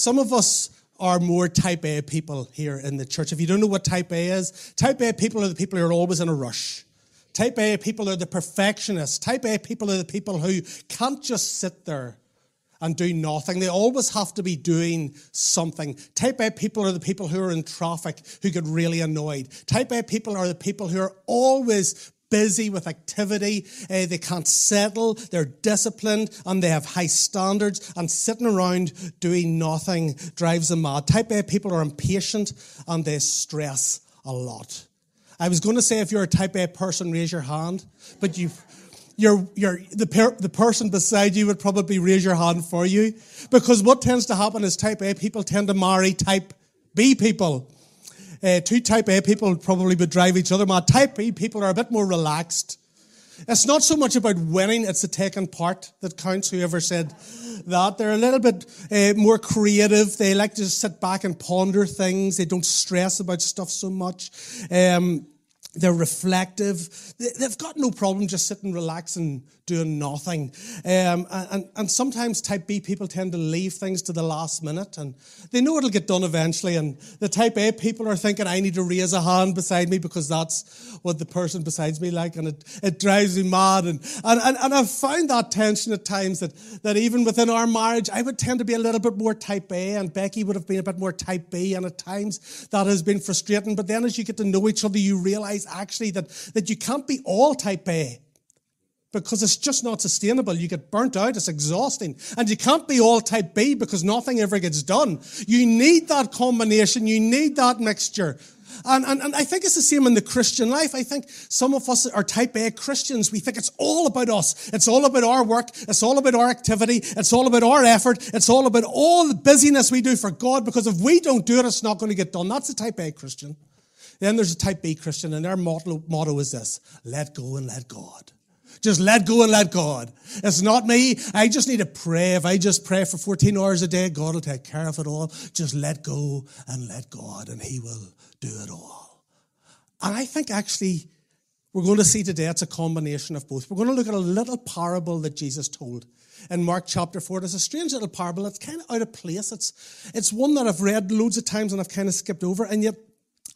some of us are more type A people here in the church. If you don't know what type A is, type A people are the people who are always in a rush. Type A people are the perfectionists. Type A people are the people who can't just sit there and do nothing. They always have to be doing something. Type A people are the people who are in traffic who get really annoyed. Type A people are the people who are always busy with activity. Uh, they can't settle. They're disciplined and they have high standards. And sitting around doing nothing drives them mad. Type A people are impatient and they stress a lot. I was going to say if you're a type A person, raise your hand, but you you're, you're, the, per, the person beside you would probably raise your hand for you. Because what tends to happen is type A people tend to marry type B people. Uh, two type A people probably would drive each other mad. Type B people are a bit more relaxed. It's not so much about winning, it's the taking part that counts. Whoever said that. They're a little bit uh, more creative. They like to sit back and ponder things. They don't stress about stuff so much. Um, they're reflective. They've got no problem just sitting, relaxing, doing nothing. Um, and, and sometimes type B people tend to leave things to the last minute and they know it'll get done eventually. And the type A people are thinking, I need to raise a hand beside me because that's what the person beside me like. And it, it drives me mad. And, and, and, and I've found that tension at times that, that even within our marriage, I would tend to be a little bit more type A and Becky would have been a bit more type B. And at times that has been frustrating. But then as you get to know each other, you realize actually that, that you can't be all type A because it's just not sustainable. You get burnt out, it's exhausting. And you can't be all type B because nothing ever gets done. You need that combination, you need that mixture. And, and, and I think it's the same in the Christian life. I think some of us are type A Christians. We think it's all about us. It's all about our work. It's all about our activity. It's all about our effort. It's all about all the busyness we do for God because if we don't do it, it's not going to get done. That's a type A Christian. Then there's a type B Christian, and their motto, motto is this let go and let God. Just let go and let God. It's not me. I just need to pray. If I just pray for 14 hours a day, God will take care of it all. Just let go and let God, and He will do it all. And I think actually we're going to see today it's a combination of both. We're going to look at a little parable that Jesus told in Mark chapter 4. It's a strange little parable. It's kind of out of place. It's, it's one that I've read loads of times and I've kind of skipped over, and yet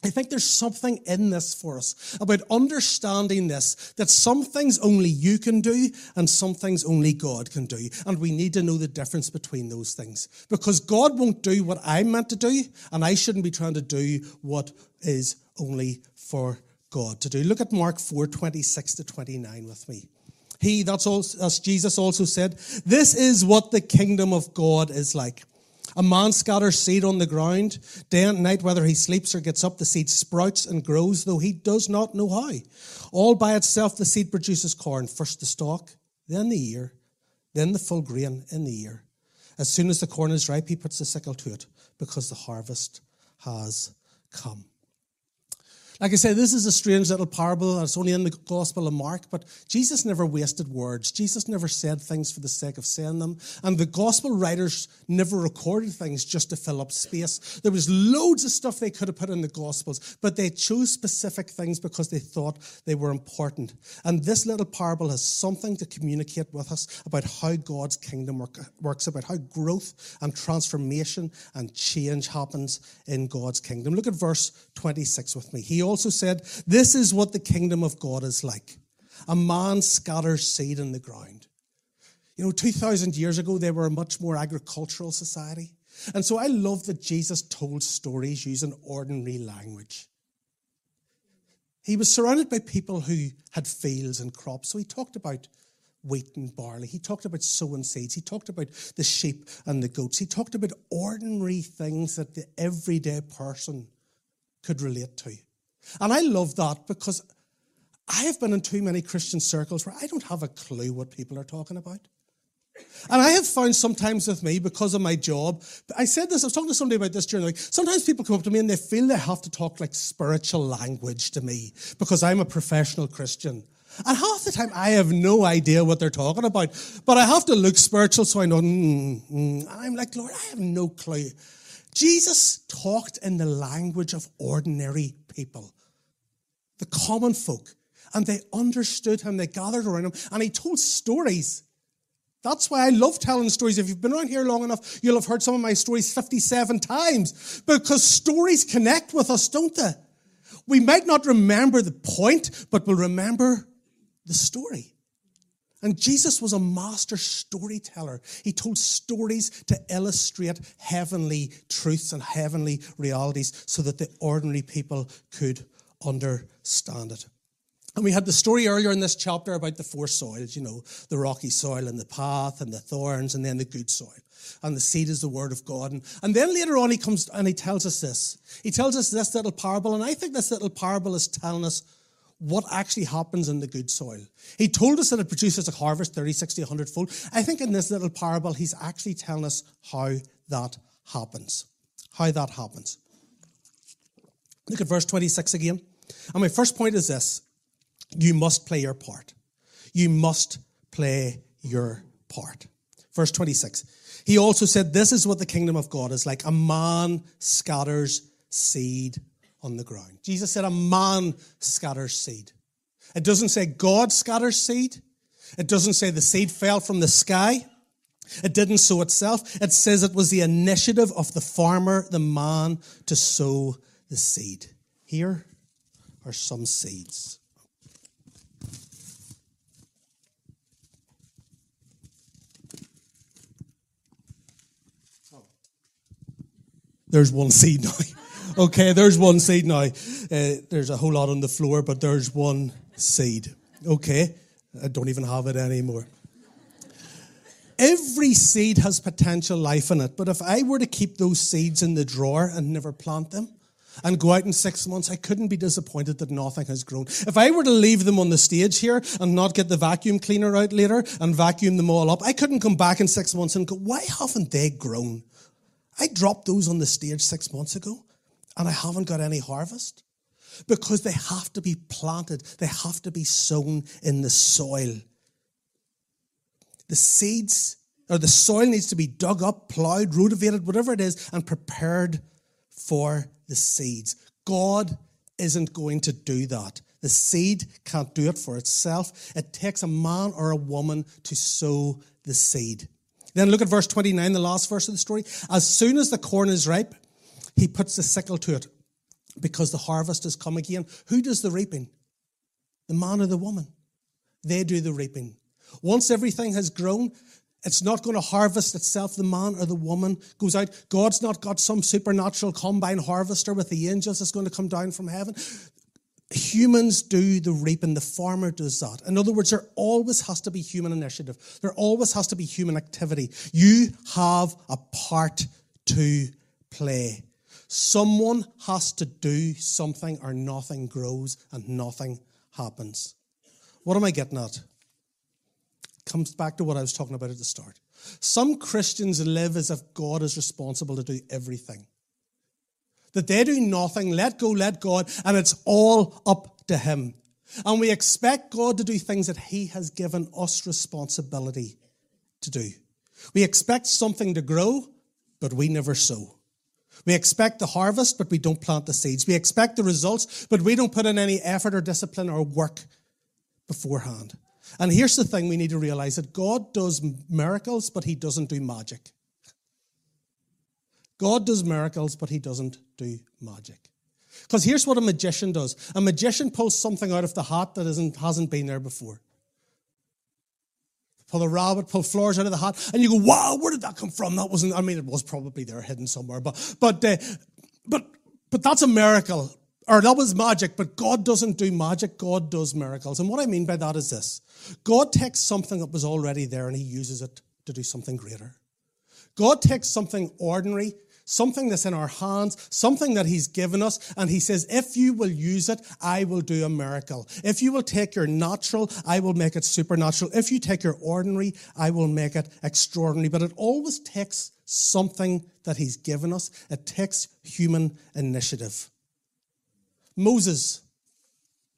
I think there's something in this for us about understanding this that some things only you can do and some things only God can do. And we need to know the difference between those things because God won't do what I'm meant to do, and I shouldn't be trying to do what is only for God to do. Look at Mark 4 26 to 29 with me. He, that's also, as Jesus also said, this is what the kingdom of God is like. A man scatters seed on the ground. Day and night, whether he sleeps or gets up, the seed sprouts and grows, though he does not know how. All by itself, the seed produces corn, first the stalk, then the ear, then the full grain in the ear. As soon as the corn is ripe, he puts the sickle to it, because the harvest has come. Like I said, this is a strange little parable. It's only in the Gospel of Mark, but Jesus never wasted words. Jesus never said things for the sake of saying them. And the Gospel writers never recorded things just to fill up space. There was loads of stuff they could have put in the Gospels, but they chose specific things because they thought they were important. And this little parable has something to communicate with us about how God's kingdom work, works, about how growth and transformation and change happens in God's kingdom. Look at verse 26 with me. He also said, This is what the kingdom of God is like. A man scatters seed in the ground. You know, 2,000 years ago, they were a much more agricultural society. And so I love that Jesus told stories using ordinary language. He was surrounded by people who had fields and crops. So he talked about wheat and barley. He talked about sowing seeds. He talked about the sheep and the goats. He talked about ordinary things that the everyday person could relate to. And I love that because I have been in too many Christian circles where I don't have a clue what people are talking about. And I have found sometimes with me, because of my job, I said this, I was talking to somebody about this week. Sometimes people come up to me and they feel they have to talk like spiritual language to me because I'm a professional Christian. And half the time I have no idea what they're talking about, but I have to look spiritual so I know, mm, mm. and I'm like, Lord, I have no clue. Jesus talked in the language of ordinary people the common folk. And they understood him, they gathered around him, and he told stories That's why I love telling stories. If you've been around here long enough, you'll have heard some of my stories 57 times because stories connect with us, don't they? We might not remember the point, but we'll remember the story. And Jesus was a master storyteller. He told stories to illustrate heavenly truths and heavenly realities so that the ordinary people could understand it. And we had the story earlier in this chapter about the four soils, you know, the rocky soil and the path and the thorns and then the good soil. And the seed is the word of God. And, and then later on he comes and he tells us this. He tells us this little parable. And I think this little parable is telling us what actually happens in the good soil. He told us that it produces a harvest 30, 60, 100 fold. I think in this little parable, he's actually telling us how that happens. How that happens. Look at verse 26 again. And my first point is this you must play your part. You must play your part. Verse 26. He also said, This is what the kingdom of God is like. A man scatters seed on the ground. Jesus said, A man scatters seed. It doesn't say God scatters seed. It doesn't say the seed fell from the sky. It didn't sow itself. It says it was the initiative of the farmer, the man, to sow the seed. Here are some seeds. There's one seed now. okay, there's one seed now. Uh, there's a whole lot on the floor, but there's one seed. Okay, I don't even have it anymore. Every seed has potential life in it, but if I were to keep those seeds in the drawer and never plant them, and go out in six months, I couldn't be disappointed that nothing has grown. If I were to leave them on the stage here and not get the vacuum cleaner out later and vacuum them all up, I couldn't come back in six months and go, why haven't they grown? I dropped those on the stage six months ago and I haven't got any harvest because they have to be planted, they have to be sown in the soil. The seeds or the soil needs to be dug up, plowed, rotavated, whatever it is, and prepared for the seeds. God isn't going to do that. The seed can't do it for itself. It takes a man or a woman to sow the seed. Then look at verse 29, the last verse of the story. As soon as the corn is ripe, he puts the sickle to it because the harvest has come again. Who does the reaping? The man or the woman. They do the reaping. Once everything has grown, it's not going to harvest itself. The man or the woman goes out. God's not got some supernatural combine harvester with the angels that's going to come down from heaven humans do the reaping, the farmer does that. In other words, there always has to be human initiative, there always has to be human activity. You have a part to play. Someone has to do something, or nothing grows and nothing happens. What am I getting at? Comes back to what I was talking about at the start. Some Christians live as if God is responsible to do everything that they do nothing, let go, let God, and it's all up to Him. And we expect God to do things that He has given us responsibility to do. We expect something to grow, but we never sow. We expect the harvest, but we don't plant the seeds. We expect the results, but we don't put in any effort or discipline or work beforehand. And here's the thing we need to realize that God does miracles, but He doesn't do magic. God does miracles, but he doesn't do magic. Because here's what a magician does a magician pulls something out of the hat that isn't, hasn't been there before. Pull a rabbit, pull flowers out of the hat, and you go, wow, where did that come from? That wasn't, I mean, it was probably there hidden somewhere, but, but, uh, but, but that's a miracle. Or that was magic, but God doesn't do magic, God does miracles. And what I mean by that is this God takes something that was already there and he uses it to do something greater. God takes something ordinary something that's in our hands, something that He's given us, and He says, If you will use it, I will do a miracle. If you will take your natural, I will make it supernatural. If you take your ordinary, I will make it extraordinary. But it always takes something that He's given us, it takes human initiative. Moses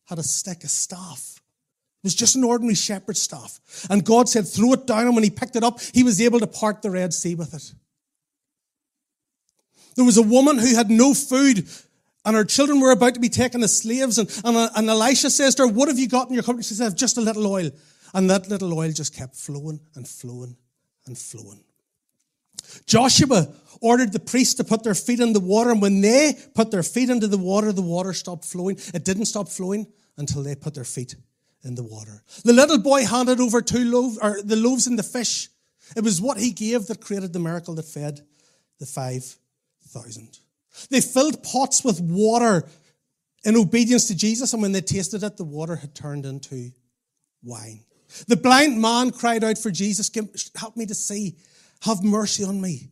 had a stick, a staff. It was just an ordinary shepherd's staff. And God said, throw it down. And when he picked it up, he was able to part the Red Sea with it. There was a woman who had no food and her children were about to be taken as slaves. And, and, uh, and Elisha says to her, What have you got in your cupboard? She says, Just a little oil. And that little oil just kept flowing and flowing and flowing. Joshua ordered the priests to put their feet in the water, and when they put their feet into the water, the water stopped flowing. It didn't stop flowing until they put their feet in the water. The little boy handed over two loaves, or the loaves and the fish. It was what he gave that created the miracle that fed the 5,000. They filled pots with water in obedience to Jesus, and when they tasted it, the water had turned into wine. The blind man cried out for Jesus, Help me to see. Have mercy on me.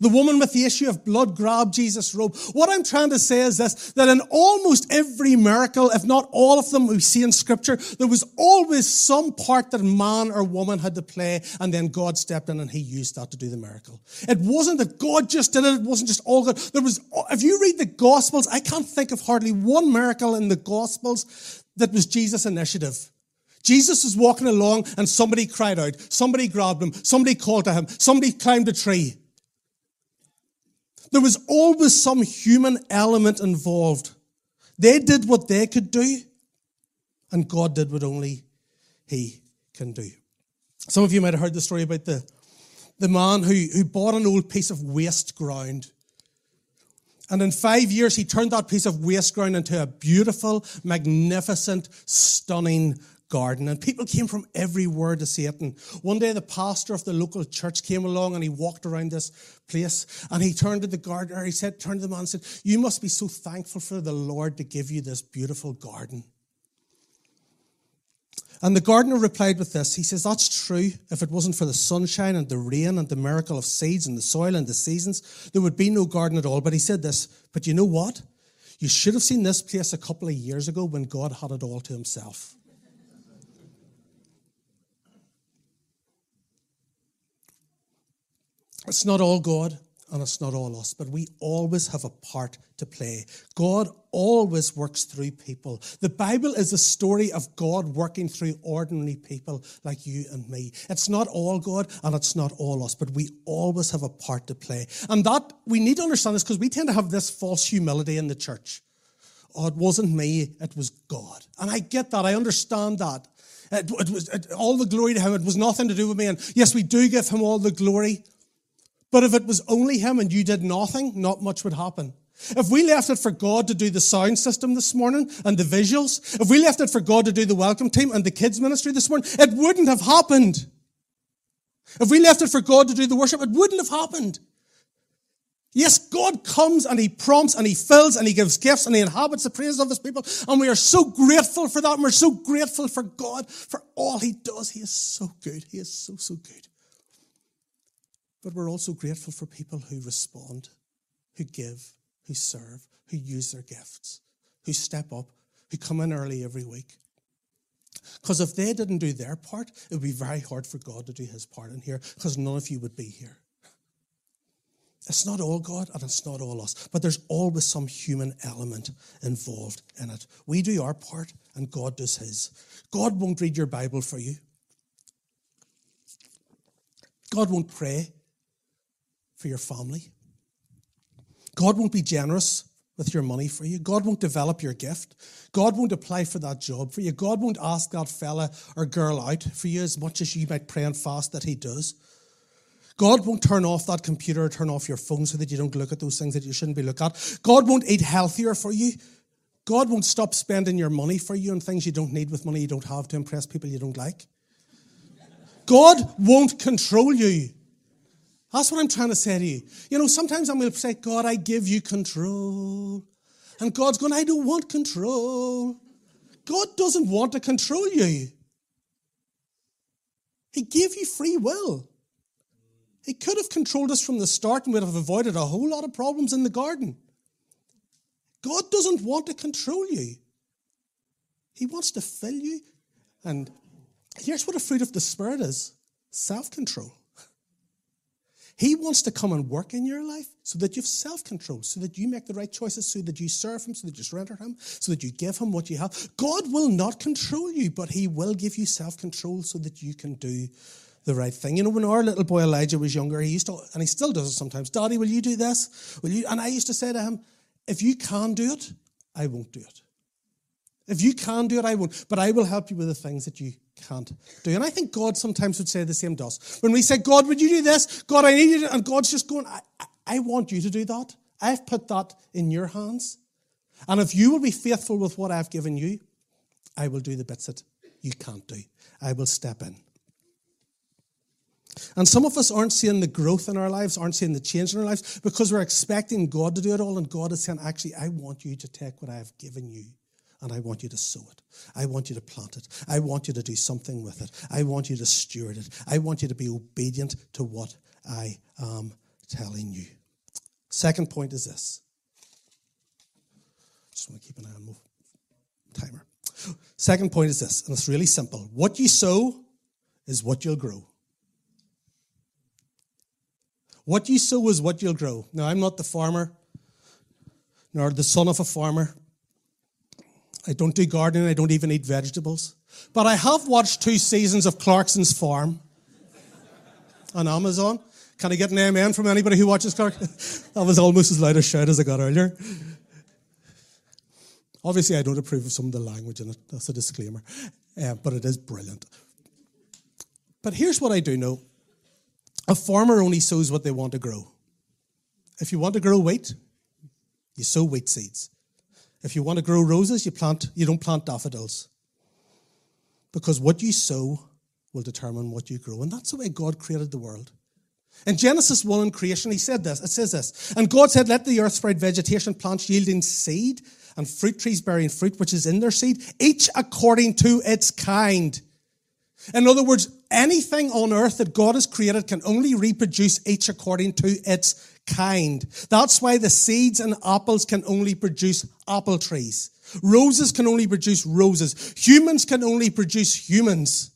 The woman with the issue of blood grabbed Jesus' robe. What I'm trying to say is this, that in almost every miracle, if not all of them we see in scripture, there was always some part that man or woman had to play and then God stepped in and he used that to do the miracle. It wasn't that God just did it. It wasn't just all good. There was, if you read the gospels, I can't think of hardly one miracle in the gospels that was Jesus' initiative. Jesus was walking along and somebody cried out. Somebody grabbed him. Somebody called to him. Somebody climbed a tree. There was always some human element involved. They did what they could do, and God did what only He can do. Some of you might have heard the story about the, the man who, who bought an old piece of waste ground. And in five years, he turned that piece of waste ground into a beautiful, magnificent, stunning garden. And people came from everywhere to see it. And one day the pastor of the local church came along and he walked around this place and he turned to the gardener, he said, turned to the man and said, You must be so thankful for the Lord to give you this beautiful garden. And the gardener replied with this. He says, That's true. If it wasn't for the sunshine and the rain and the miracle of seeds and the soil and the seasons, there would be no garden at all. But he said this, But you know what? You should have seen this place a couple of years ago when God had it all to himself. It's not all God and it's not all us, but we always have a part to play. God always works through people. The Bible is a story of God working through ordinary people like you and me. It's not all God and it's not all us, but we always have a part to play. And that we need to understand this because we tend to have this false humility in the church. Oh, it wasn't me, it was God. And I get that, I understand that. It, it was it, all the glory to Him, it was nothing to do with me. And yes, we do give Him all the glory. But if it was only him and you did nothing, not much would happen. If we left it for God to do the sound system this morning and the visuals, if we left it for God to do the welcome team and the kids ministry this morning, it wouldn't have happened. If we left it for God to do the worship, it wouldn't have happened. Yes, God comes and He prompts and He fills and He gives gifts and He inhabits the praises of His people. And we are so grateful for that. And we're so grateful for God for all He does. He is so good. He is so, so good. But we're also grateful for people who respond, who give, who serve, who use their gifts, who step up, who come in early every week. Because if they didn't do their part, it would be very hard for God to do his part in here, because none of you would be here. It's not all God and it's not all us, but there's always some human element involved in it. We do our part and God does his. God won't read your Bible for you. God won't pray for your family. God won't be generous with your money for you. God won't develop your gift. God won't apply for that job for you. God won't ask that fella or girl out for you as much as you might pray and fast that He does. God won't turn off that computer or turn off your phone so that you don't look at those things that you shouldn't be looking at. God won't eat healthier for you. God won't stop spending your money for you on things you don't need with money you don't have to impress people you don't like. God won't control you. That's what I'm trying to say to you. You know, sometimes I'm going to say, God, I give you control. And God's going, I don't want control. God doesn't want to control you. He gave you free will. He could have controlled us from the start and we'd have avoided a whole lot of problems in the garden. God doesn't want to control you. He wants to fill you. And here's what a fruit of the Spirit is self control. He wants to come and work in your life so that you have self control, so that you make the right choices, so that you serve Him, so that you surrender Him, so that you give Him what you have. God will not control you, but He will give you self control so that you can do the right thing. You know, when our little boy Elijah was younger, he used to, and he still does it sometimes, Daddy, will you do this? Will you? And I used to say to him, if you can do it, I won't do it. If you can do it, I won't. But I will help you with the things that you can't do. And I think God sometimes would say the same to us. When we say, God, would you do this? God, I need you. And God's just going, I, I want you to do that. I've put that in your hands. And if you will be faithful with what I've given you, I will do the bits that you can't do. I will step in. And some of us aren't seeing the growth in our lives, aren't seeing the change in our lives because we're expecting God to do it all. And God is saying, actually, I want you to take what I have given you and I want you to sow it. I want you to plant it. I want you to do something with it. I want you to steward it. I want you to be obedient to what I am telling you. Second point is this. Just want to keep an eye on my timer. Second point is this, and it's really simple. What you sow is what you'll grow. What you sow is what you'll grow. Now, I'm not the farmer, nor the son of a farmer. I don't do gardening, I don't even eat vegetables. But I have watched two seasons of Clarkson's Farm on Amazon. Can I get an amen from anybody who watches Clark? that was almost as loud a shout as I got earlier. Obviously, I don't approve of some of the language in it. That's a disclaimer. Uh, but it is brilliant. But here's what I do know a farmer only sows what they want to grow. If you want to grow wheat, you sow wheat seeds. If you want to grow roses, you plant you don't plant daffodils. Because what you sow will determine what you grow. And that's the way God created the world. In Genesis 1 in creation, he said this, it says this, and God said, Let the earth spread vegetation, plants yielding seed, and fruit trees bearing fruit which is in their seed, each according to its kind. In other words, anything on earth that God has created can only reproduce each according to its kind. That's why the seeds and apples can only produce apple trees. Roses can only produce roses. Humans can only produce humans.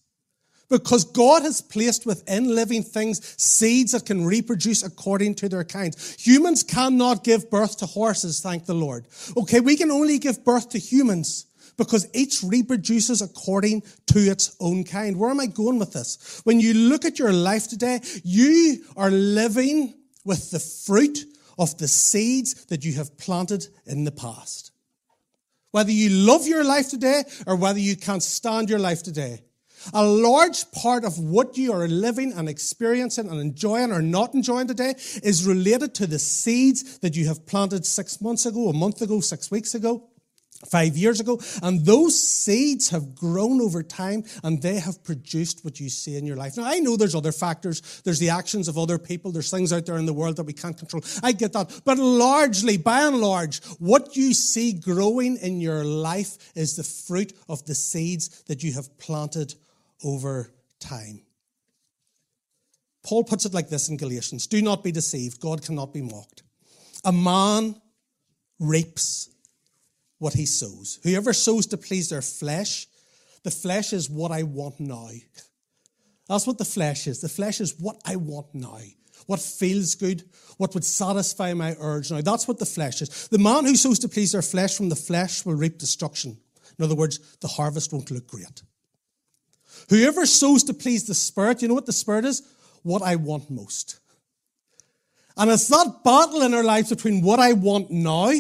Because God has placed within living things seeds that can reproduce according to their kind. Humans cannot give birth to horses, thank the Lord. Okay, we can only give birth to humans because each reproduces according to its own kind. Where am I going with this? When you look at your life today, you are living with the fruit of the seeds that you have planted in the past. Whether you love your life today or whether you can't stand your life today, a large part of what you are living and experiencing and enjoying or not enjoying today is related to the seeds that you have planted six months ago, a month ago, six weeks ago five years ago. And those seeds have grown over time and they have produced what you see in your life. Now, I know there's other factors. There's the actions of other people. There's things out there in the world that we can't control. I get that. But largely, by and large, what you see growing in your life is the fruit of the seeds that you have planted over time. Paul puts it like this in Galatians Do not be deceived. God cannot be mocked. A man reaps what he sows. Whoever sows to please their flesh, the flesh is what I want now. That's what the flesh is. The flesh is what I want now. What feels good, what would satisfy my urge now. That's what the flesh is. The man who sows to please their flesh from the flesh will reap destruction. In other words, the harvest won't look great. Whoever sows to please the Spirit, you know what the Spirit is? What I want most. And it's that battle in our lives between what I want now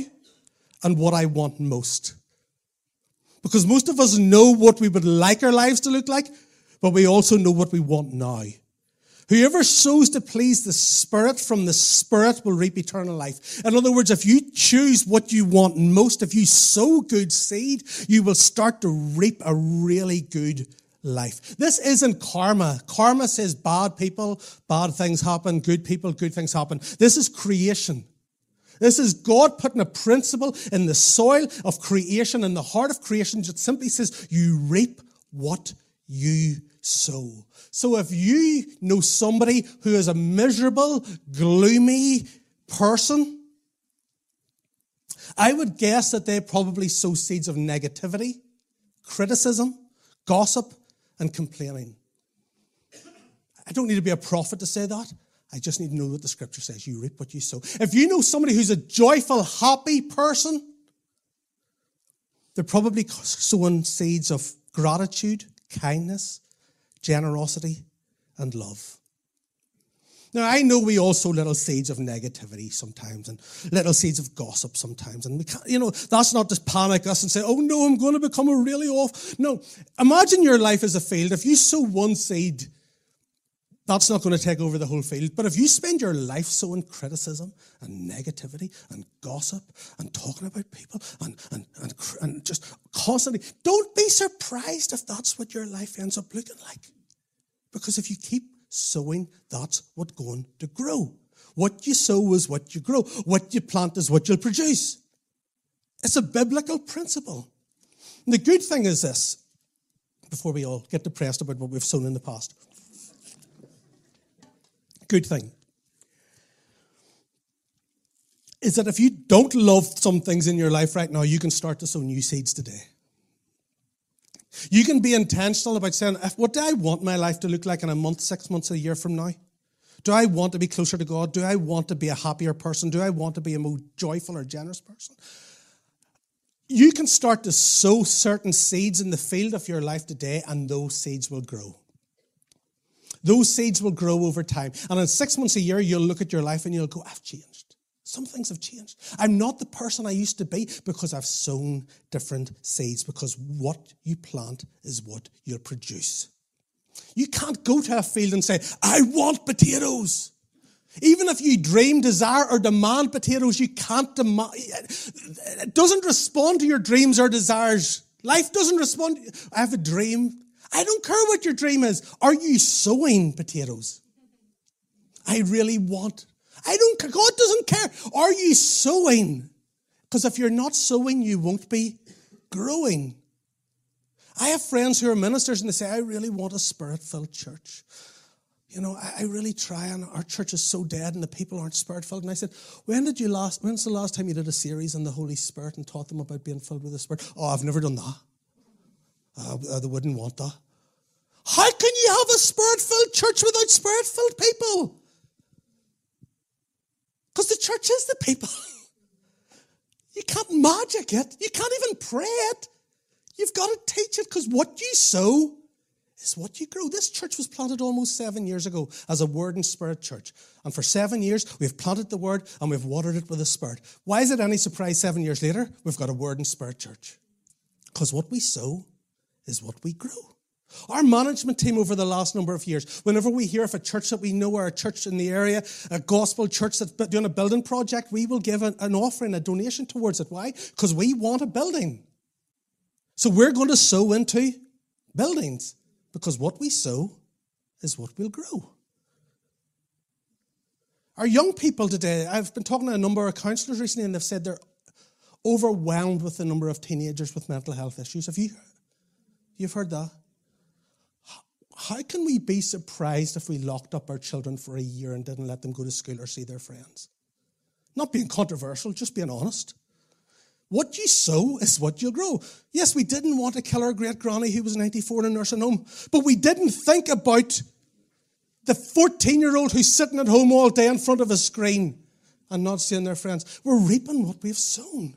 and what I want most. Because most of us know what we would like our lives to look like, but we also know what we want now. Whoever sows to please the Spirit from the Spirit will reap eternal life. In other words, if you choose what you want most, if you sow good seed, you will start to reap a really good life. This isn't karma. Karma says bad people, bad things happen, good people, good things happen. This is creation. This is God putting a principle in the soil of creation, in the heart of creation, that simply says, you reap what you sow. So if you know somebody who is a miserable, gloomy person, I would guess that they probably sow seeds of negativity, criticism, gossip, and complaining. I don't need to be a prophet to say that. I just need to know what the scripture says. You reap what you sow. If you know somebody who's a joyful, happy person, they're probably sowing seeds of gratitude, kindness, generosity, and love. Now, I know we all sow little seeds of negativity sometimes and little seeds of gossip sometimes. And we can't, you know, that's not just panic us and say, oh no, I'm going to become a really off. No, imagine your life as a field. If you sow one seed, that's not going to take over the whole field. But if you spend your life sowing criticism and negativity and gossip and talking about people and, and, and, and just constantly, don't be surprised if that's what your life ends up looking like. Because if you keep sowing, that's what's going to grow. What you sow is what you grow. What you plant is what you'll produce. It's a biblical principle. And the good thing is this, before we all get depressed about what we've sown in the past. Good thing is that if you don't love some things in your life right now, you can start to sow new seeds today. You can be intentional about saying, what do I want my life to look like in a month, six months, a year from now? Do I want to be closer to God? Do I want to be a happier person? Do I want to be a more joyful or generous person? You can start to sow certain seeds in the field of your life today, and those seeds will grow. Those seeds will grow over time. And in six months, a year, you'll look at your life and you'll go, I've changed. Some things have changed. I'm not the person I used to be because I've sown different seeds, because what you plant is what you'll produce. You can't go to a field and say, I want potatoes. Even if you dream, desire, or demand potatoes, you can't demand. It doesn't respond to your dreams or desires. Life doesn't respond. I have a dream. I don't care what your dream is. Are you sowing potatoes? I really want I don't, God doesn't care. Are you sowing? Because if you're not sowing, you won't be growing. I have friends who are ministers and they say, I really want a spirit filled church. You know, I, I, really try, and our church is so dead, and the people aren't spirit filled. And I said, When did you last? When's the last time you did a series on the Holy Spirit and taught them about being filled with the Spirit? Oh, I've never done that. Uh, they wouldn't want that. How can you have a spirit filled church without spirit filled people? Because the church is the people. you can't magic it. You can't even pray it. You've got to teach it because what you sow is what you grow. This church was planted almost seven years ago as a word and spirit church. And for seven years, we've planted the word and we've watered it with the spirit. Why is it any surprise seven years later, we've got a word and spirit church? Because what we sow is what we grow. Our management team over the last number of years, whenever we hear of a church that we know or a church in the area, a gospel church that's doing a building project, we will give an, offering, a donation towards it. Why? Because we want a building. So we're going to sow into buildings because what we sow is what we'll grow. Our young people today, I've been talking to a number of counselors recently and they've said they're overwhelmed with the number of teenagers with mental health issues. Have you you've heard that? How can we be surprised if we locked up our children for a year and didn't let them go to school or see their friends? Not being controversial, just being honest. What you sow is what you'll grow. Yes, we didn't want to kill our great granny who was 94 in a nursing home, but we didn't think about the 14 year old who's sitting at home all day in front of a screen and not seeing their friends. We're reaping what we've sown.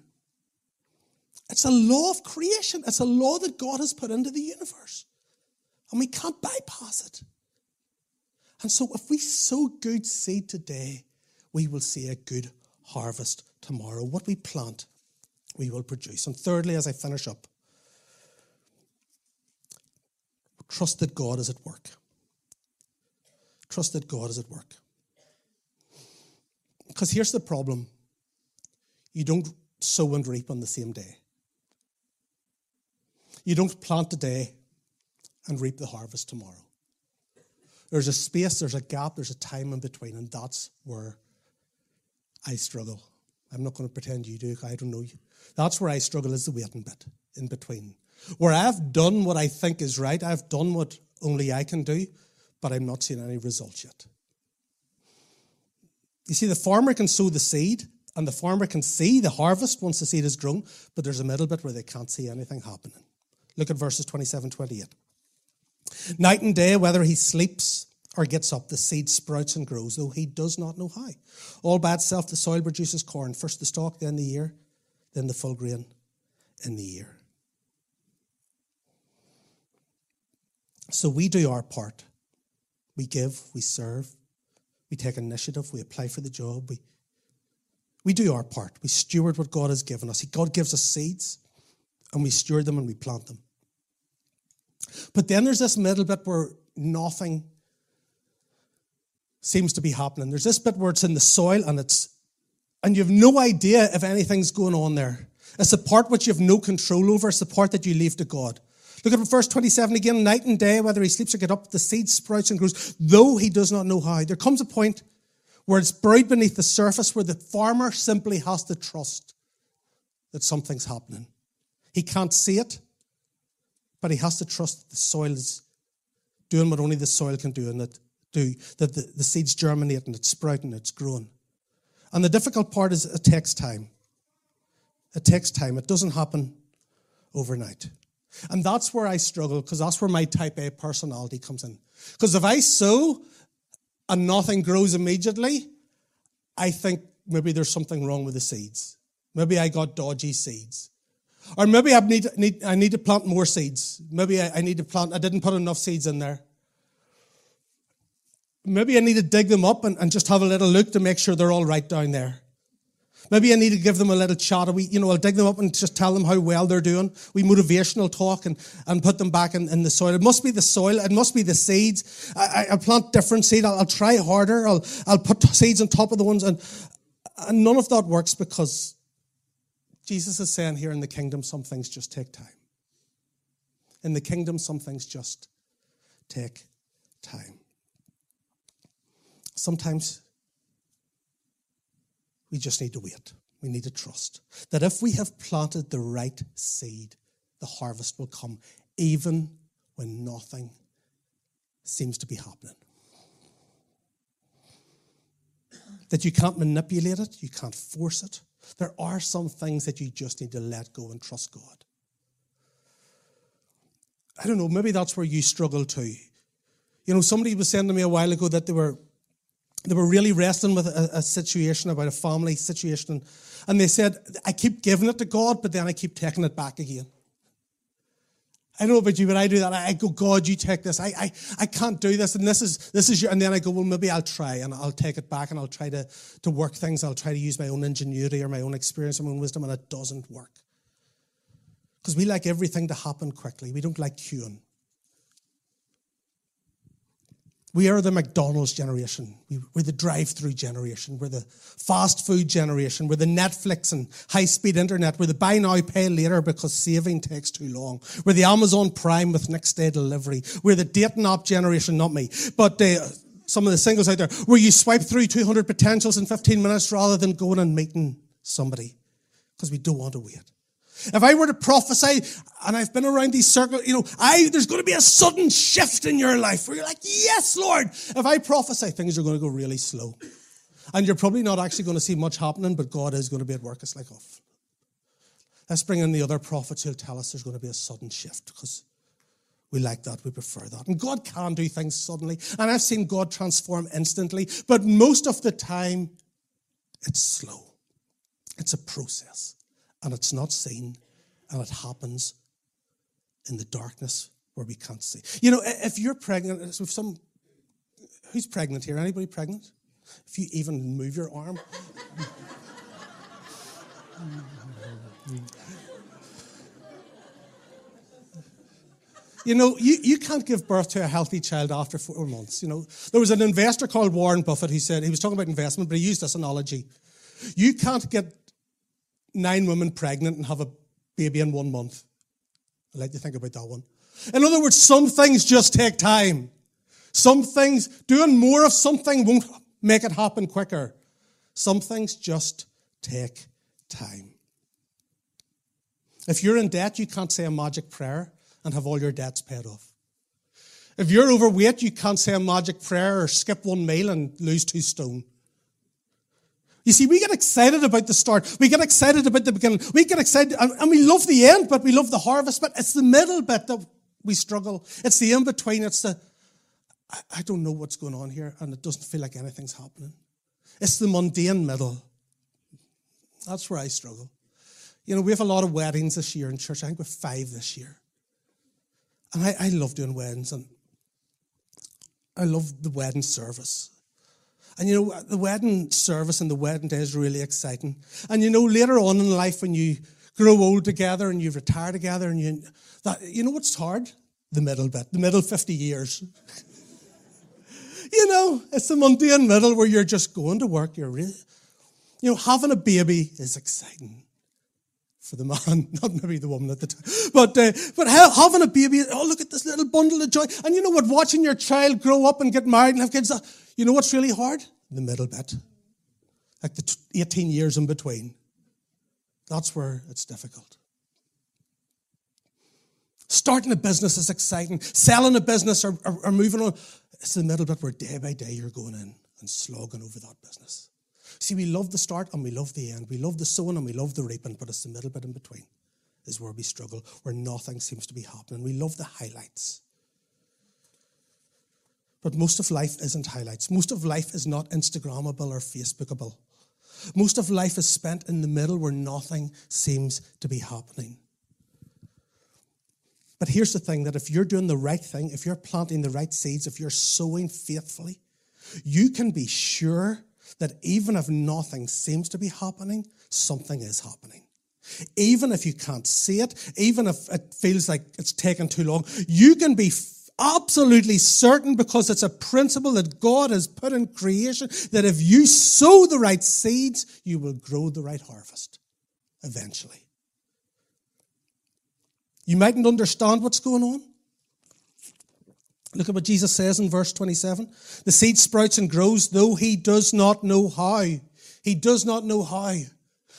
It's a law of creation, it's a law that God has put into the universe. And we can't bypass it. And so, if we sow good seed today, we will see a good harvest tomorrow. What we plant, we will produce. And thirdly, as I finish up, trust that God is at work. Trust that God is at work. Because here's the problem you don't sow and reap on the same day. You don't plant today and reap the harvest tomorrow. There's a space, there's a gap, there's a time in between, and that's where I struggle. I'm not going to pretend you do, I don't know you. That's where I struggle is the waiting bit in between. Where I've done what I think is right, I've done what only I can do, but I'm not seeing any results yet. You see, the farmer can sow the seed, and the farmer can see the harvest once the seed is grown, but there's a middle bit where they can't see anything happening. Look at verses 27 28. Night and day, whether he sleeps or gets up, the seed sprouts and grows, though he does not know how. All by itself, the soil produces corn, first the stalk, then the ear, then the full grain in the ear. So we do our part. We give, we serve, We take initiative. We apply for the job. We, we do our part. We steward what God has given us. God gives us seeds, and we steward them and we plant them. But then there's this middle bit where nothing seems to be happening. There's this bit where it's in the soil and it's and you have no idea if anything's going on there. It's the part which you have no control over. It's the part that you leave to God. Look at verse 27 again. Night and day, whether he sleeps or get up, the seed sprouts and grows, though he does not know how. There comes a point where it's buried beneath the surface where the farmer simply has to trust that something's happening. He can't see it, but he has to trust that the soil is doing what only the soil can do and that do that the, the seeds germinate and it's sprouting, it's growing. And the difficult part is it takes time. It takes time. It doesn't happen overnight. And that's where I struggle because that's where my type A personality comes in. Because if I sow and nothing grows immediately, I think maybe there's something wrong with the seeds. Maybe I got dodgy seeds. Or maybe I need, need I need to plant more seeds. Maybe I, I need to plant, I didn't put enough seeds in there. Maybe I need to dig them up and, and just have a little look to make sure they're all right down there. Maybe I need to give them a little chat. We, you know, I'll dig them up and just tell them how well they're doing. We motivational talk and, and put them back in, in the soil. It must be the soil. It must be the seeds. I, plant different seed. I'll, I'll, try harder. I'll, I'll put seeds on top of the ones. And, and none of that works because Jesus is saying here in the kingdom, some things just take time. In the kingdom, some things just take time. Sometimes we just need to wait. We need to trust that if we have planted the right seed, the harvest will come, even when nothing seems to be happening. That you can't manipulate it, you can't force it. There are some things that you just need to let go and trust God. I don't know, maybe that's where you struggle too. You know, somebody was saying to me a while ago that they were they were really wrestling with a, a, situation about a family situation. And they said, I keep giving it to God, but then I keep taking it back again. I don't know about you, but I do that. I go, God, you take this. I, I, I can't do this. And this is, this is your, and then I go, well, maybe I'll try and I'll take it back and I'll try to, to work things. I'll try to use my own ingenuity or my own experience or my own wisdom, and it doesn't work. Because we like everything to happen quickly. We don't like queuing. We are the McDonald's generation. We're the drive through generation. We're the fast food generation. We're the Netflix and high speed internet. We're the buy now, pay later because saving takes too long. We're the Amazon Prime with next day delivery. We're the dating app generation, not me, but uh, some of the singles out there, where you swipe through 200 potentials in 15 minutes rather than going and meeting somebody because we don't want to wait. If I were to prophesy, and I've been around these circles, you know, I, there's going to be a sudden shift in your life where you're like, yes, Lord. If I prophesy, things are going to go really slow. And you're probably not actually going to see much happening, but God is going to be at work. It's like, oh, let's bring in the other prophets who'll tell us there's going to be a sudden shift because we like that. We prefer that. And God can do things suddenly. And I've seen God transform instantly, but most of the time, it's slow. It's a process and it's not seen, and it happens in the darkness where we can't see. You know, if you're pregnant, if some, who's pregnant here? Anybody pregnant? If you even move your arm. You know, you, you can't give birth to a healthy child after four months. You know, there was an investor called Warren Buffett who said, he was talking about investment, but he used this analogy. You can't get nine women pregnant and have a baby in one month. I'd like to think about that one. In other words, some things just take time. Some things, doing more of something won't make it happen quicker. Some things just take time. If you're in debt, you can't say a magic prayer and have all your debts paid off. If you're overweight, you can't say a magic prayer or skip one meal and lose two stone. You see, we get excited about the start. We get excited about the beginning. We get excited, and we love the end, but we love the harvest. But it's the middle bit that we struggle. It's the in between. It's the, I don't know what's going on here, and it doesn't feel like anything's happening. It's the mundane middle. That's where I struggle. You know, we have a lot of weddings this year in church. I think we're five this year. And I, I love doing weddings, and I love the wedding service. And you know, the wedding service and the wedding day is really exciting. And you know, later on in life when you grow old together and you retire together and you, that, you know what's hard? The middle bit, the middle 50 years. you know, it's the mundane middle where you're just going to work. You're really, you know, having a baby is exciting for the man, not maybe the woman at the time, but uh, but having a baby. Oh, look at this little bundle of joy. And you know what? Watching your child grow up and get married and have kids. You know what's really hard? The middle bit, like the 18 years in between. That's where it's difficult. Starting a business is exciting. Selling a business or, or, or moving on, it's the middle bit where day by day you're going in and slogging over that business. See, we love the start and we love the end. We love the sowing and we love the reaping, but it's the middle bit in between is where we struggle, where nothing seems to be happening. We love the highlights. But most of life isn't highlights. Most of life is not Instagrammable or Facebookable. Most of life is spent in the middle where nothing seems to be happening. But here's the thing that if you're doing the right thing, if you're planting the right seeds, if you're sowing faithfully, you can be sure that even if nothing seems to be happening, something is happening. Even if you can't see it, even if it feels like it's taken too long, you can be absolutely certain because it's a principle that God has put in creation that if you sow the right seeds, you will grow the right harvest eventually. You mightn't understand what's going on. Look at what Jesus says in verse 27. The seed sprouts and grows, though he does not know how. He does not know how.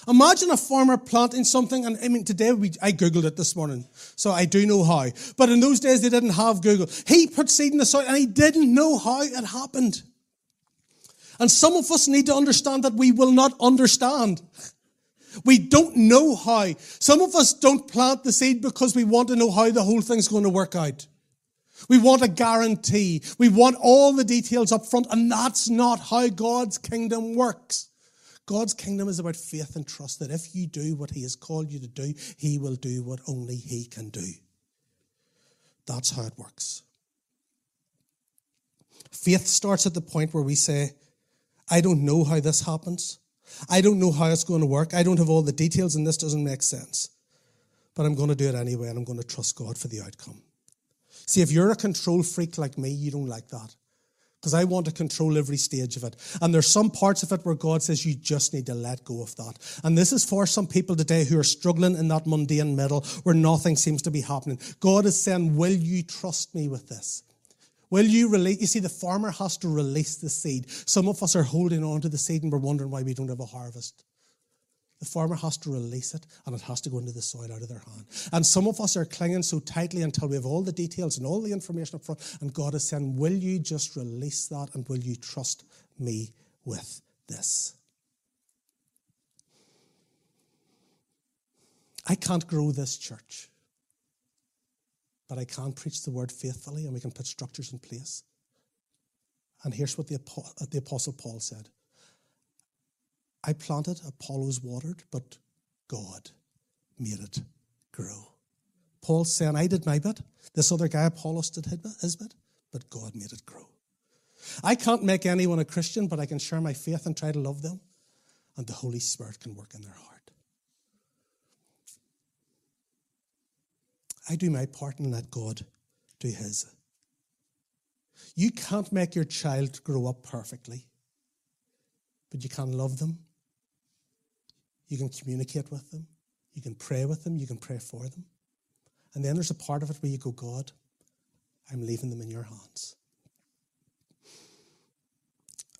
Imagine a farmer planting something, and I mean, today we, I Googled it this morning, so I do know how. But in those days, they didn't have Google. He put seed in the soil, and he didn't know how it happened. And some of us need to understand that we will not understand. We don't know how. Some of us don't plant the seed because we want to know how the whole thing's going to work out. We want a guarantee. We want all the details up front, and that's not how God's kingdom works. God's kingdom is about faith and trust that if you do what He has called you to do, He will do what only He can do. That's how it works. Faith starts at the point where we say, I don't know how this happens. I don't know how it's going to work. I don't have all the details, and this doesn't make sense. But I'm going to do it anyway, and I'm going to trust God for the outcome. See, if you're a control freak like me, you don't like that because I want to control every stage of it. And there's some parts of it where God says you just need to let go of that. And this is for some people today who are struggling in that mundane middle where nothing seems to be happening. God is saying, Will you trust me with this? Will you release? You see, the farmer has to release the seed. Some of us are holding on to the seed and we're wondering why we don't have a harvest. The farmer has to release it and it has to go into the soil out of their hand. And some of us are clinging so tightly until we have all the details and all the information up front. And God is saying, Will you just release that and will you trust me with this? I can't grow this church, but I can preach the word faithfully and we can put structures in place. And here's what the, the Apostle Paul said I planted, Apollos watered, but God made it grow. Paul's saying, I did my bit. This other guy, Apollos, did his bit, but God made it grow. I can't make anyone a Christian, but I can share my faith and try to love them, and the Holy Spirit can work in their heart. I do my part and let God do his. You can't make your child grow up perfectly, but you can love them you can communicate with them. You can pray with them. You can pray for them. And then there's a part of it where you go, God, I'm leaving them in your hands.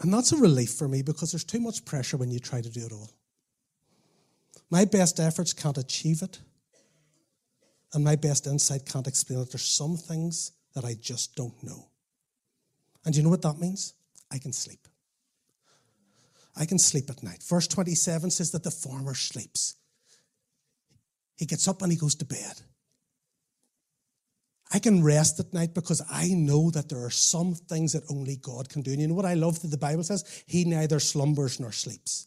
And that's a relief for me because there's too much pressure when you try to do it all. My best efforts can't achieve it, and my best insight can't explain it. There's some things that I just don't know. And you know what that means? I can sleep. I can sleep at night. Verse 27 says that the farmer sleeps. He gets up and he goes to bed. I can rest at night because I know that there are some things that only God can do. And you know what I love that the Bible says? He neither slumbers nor sleeps.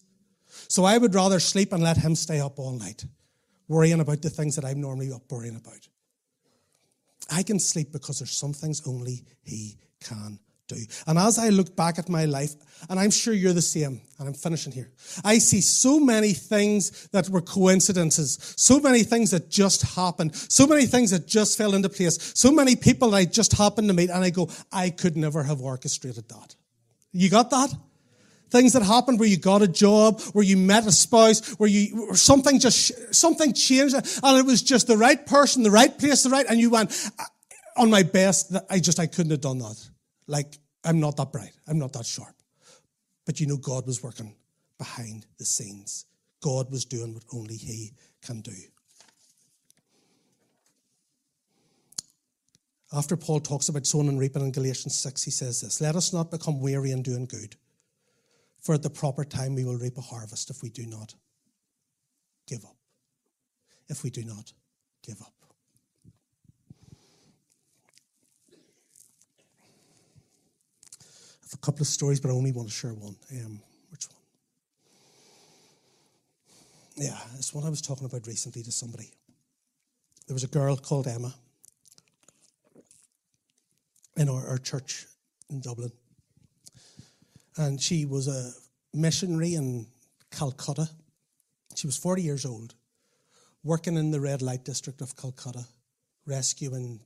So I would rather sleep and let him stay up all night, worrying about the things that I'm normally up worrying about. I can sleep because there's some things only he can do. And as I look back at my life, and I'm sure you're the same, and I'm finishing here, I see so many things that were coincidences, so many things that just happened, so many things that just fell into place, so many people that I just happened to meet, and I go, I could never have orchestrated that. You got that? Things that happened where you got a job, where you met a spouse, where you where something just something changed, and it was just the right person, the right place, the right, and you went on my best. I just I couldn't have done that. Like, I'm not that bright, I'm not that sharp. But you know, God was working behind the scenes. God was doing what only He can do. After Paul talks about sowing and reaping in Galatians 6, he says this Let us not become weary in doing good, for at the proper time we will reap a harvest if we do not give up. If we do not give up. Have a couple of stories, but I only want to share one. Um, which one? Yeah, it's one I was talking about recently to somebody. There was a girl called Emma in our, our church in Dublin. And she was a missionary in Calcutta. She was 40 years old, working in the red light district of Calcutta, rescuing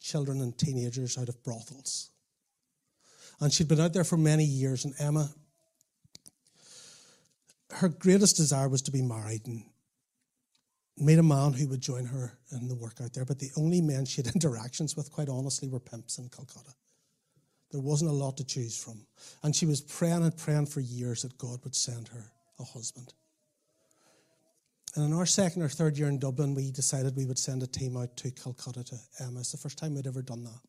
children and teenagers out of brothels. And she'd been out there for many years. And Emma, her greatest desire was to be married and meet a man who would join her in the work out there. But the only men she had interactions with, quite honestly, were pimps in Calcutta. There wasn't a lot to choose from. And she was praying and praying for years that God would send her a husband. And in our second or third year in Dublin, we decided we would send a team out to Calcutta to Emma. It's the first time we'd ever done that.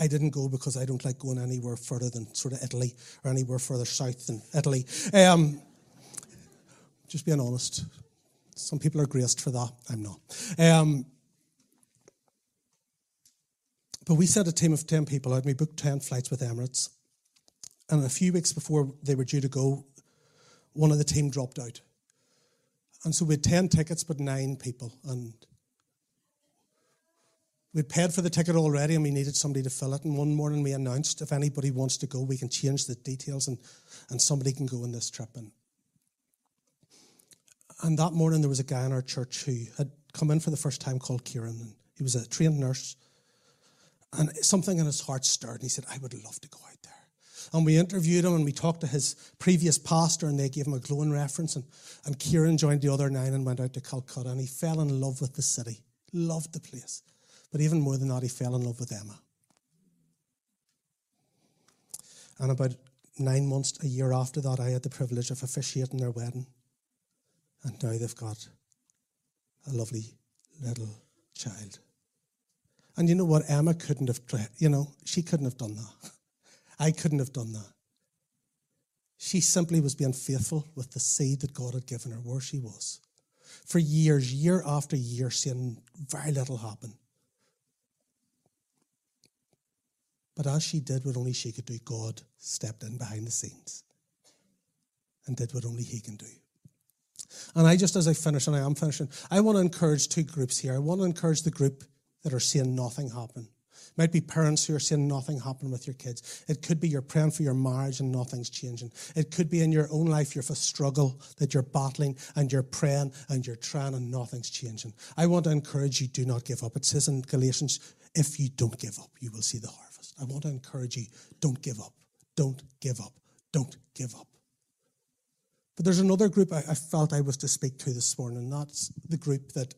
I didn't go because I don't like going anywhere further than sort of Italy or anywhere further south than Italy. Um, just being honest. Some people are graced for that. I'm not. Um, but we sent a team of 10 people out. We booked 10 flights with Emirates. And a few weeks before they were due to go, one of the team dropped out. And so we had 10 tickets, but nine people. And We'd paid for the ticket already and we needed somebody to fill it. And one morning we announced if anybody wants to go, we can change the details and, and somebody can go on this trip. And, and that morning there was a guy in our church who had come in for the first time called Kieran. And he was a trained nurse. And something in his heart stirred. And he said, I would love to go out there. And we interviewed him and we talked to his previous pastor and they gave him a glowing reference. And, and Kieran joined the other nine and went out to Calcutta and he fell in love with the city, loved the place. But even more than that, he fell in love with Emma. And about nine months, a year after that, I had the privilege of officiating their wedding. And now they've got a lovely little child. And you know what? Emma couldn't have, you know, she couldn't have done that. I couldn't have done that. She simply was being faithful with the seed that God had given her where she was. For years, year after year, seeing very little happen. But as she did what only she could do, God stepped in behind the scenes and did what only He can do. And I just, as I finish, and I am finishing, I want to encourage two groups here. I want to encourage the group that are seeing nothing happen. It might be parents who are seeing nothing happen with your kids. It could be you're praying for your marriage and nothing's changing. It could be in your own life you have a struggle that you're battling and you're praying and you're trying and nothing's changing. I want to encourage you, do not give up. It says in Galatians, if you don't give up, you will see the harvest. I want to encourage you don't give up. Don't give up. Don't give up. But there's another group I, I felt I was to speak to this morning, and that's the group that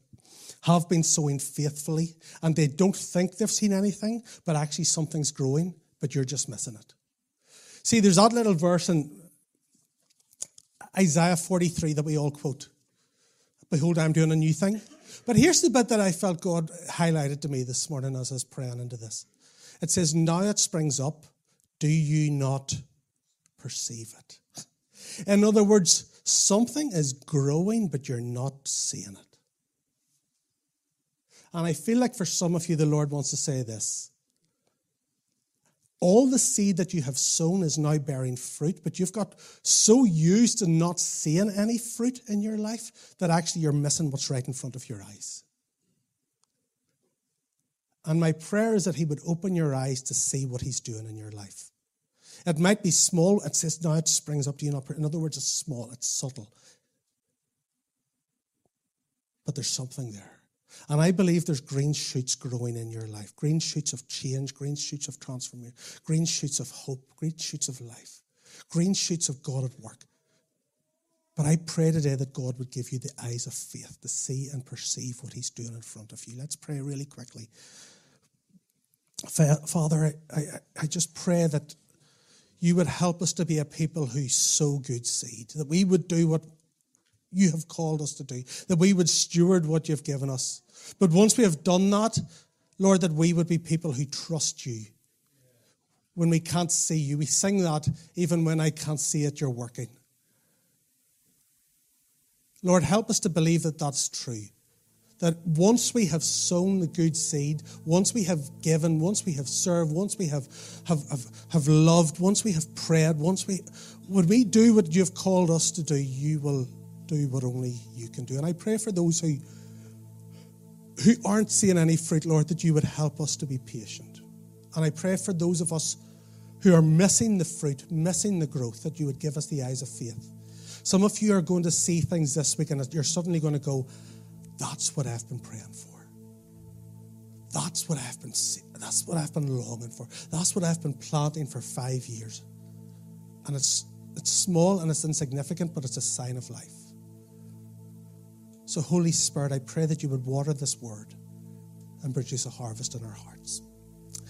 have been sowing faithfully and they don't think they've seen anything, but actually something's growing, but you're just missing it. See, there's that little verse in Isaiah 43 that we all quote Behold, I'm doing a new thing. But here's the bit that I felt God highlighted to me this morning as I was praying into this. It says, Now it springs up. Do you not perceive it? In other words, something is growing, but you're not seeing it. And I feel like for some of you, the Lord wants to say this. All the seed that you have sown is now bearing fruit, but you've got so used to not seeing any fruit in your life that actually you're missing what's right in front of your eyes. And my prayer is that He would open your eyes to see what He's doing in your life. It might be small. It says now it springs up to you. In other words, it's small, it's subtle. But there's something there. And I believe there's green shoots growing in your life green shoots of change, green shoots of transformation, green shoots of hope, green shoots of life, green shoots of God at work. But I pray today that God would give you the eyes of faith to see and perceive what He's doing in front of you. Let's pray really quickly. Father, I, I, I just pray that you would help us to be a people who sow good seed, that we would do what you have called us to do, that we would steward what you've given us. But once we have done that, Lord, that we would be people who trust you. When we can't see you, we sing that even when I can't see it, you're working. Lord, help us to believe that that's true. That once we have sown the good seed, once we have given, once we have served, once we have, have, have, have loved, once we have prayed, once we, when we do what you've called us to do, you will do what only you can do. And I pray for those who, who aren't seeing any fruit, Lord, that you would help us to be patient. And I pray for those of us who are missing the fruit, missing the growth, that you would give us the eyes of faith. Some of you are going to see things this week and you're suddenly going to go, that's what I've been praying for. That's what I've been that's what I've been longing for. That's what I've been planting for five years. And it's it's small and it's insignificant, but it's a sign of life. So, Holy Spirit, I pray that you would water this word and produce a harvest in our hearts.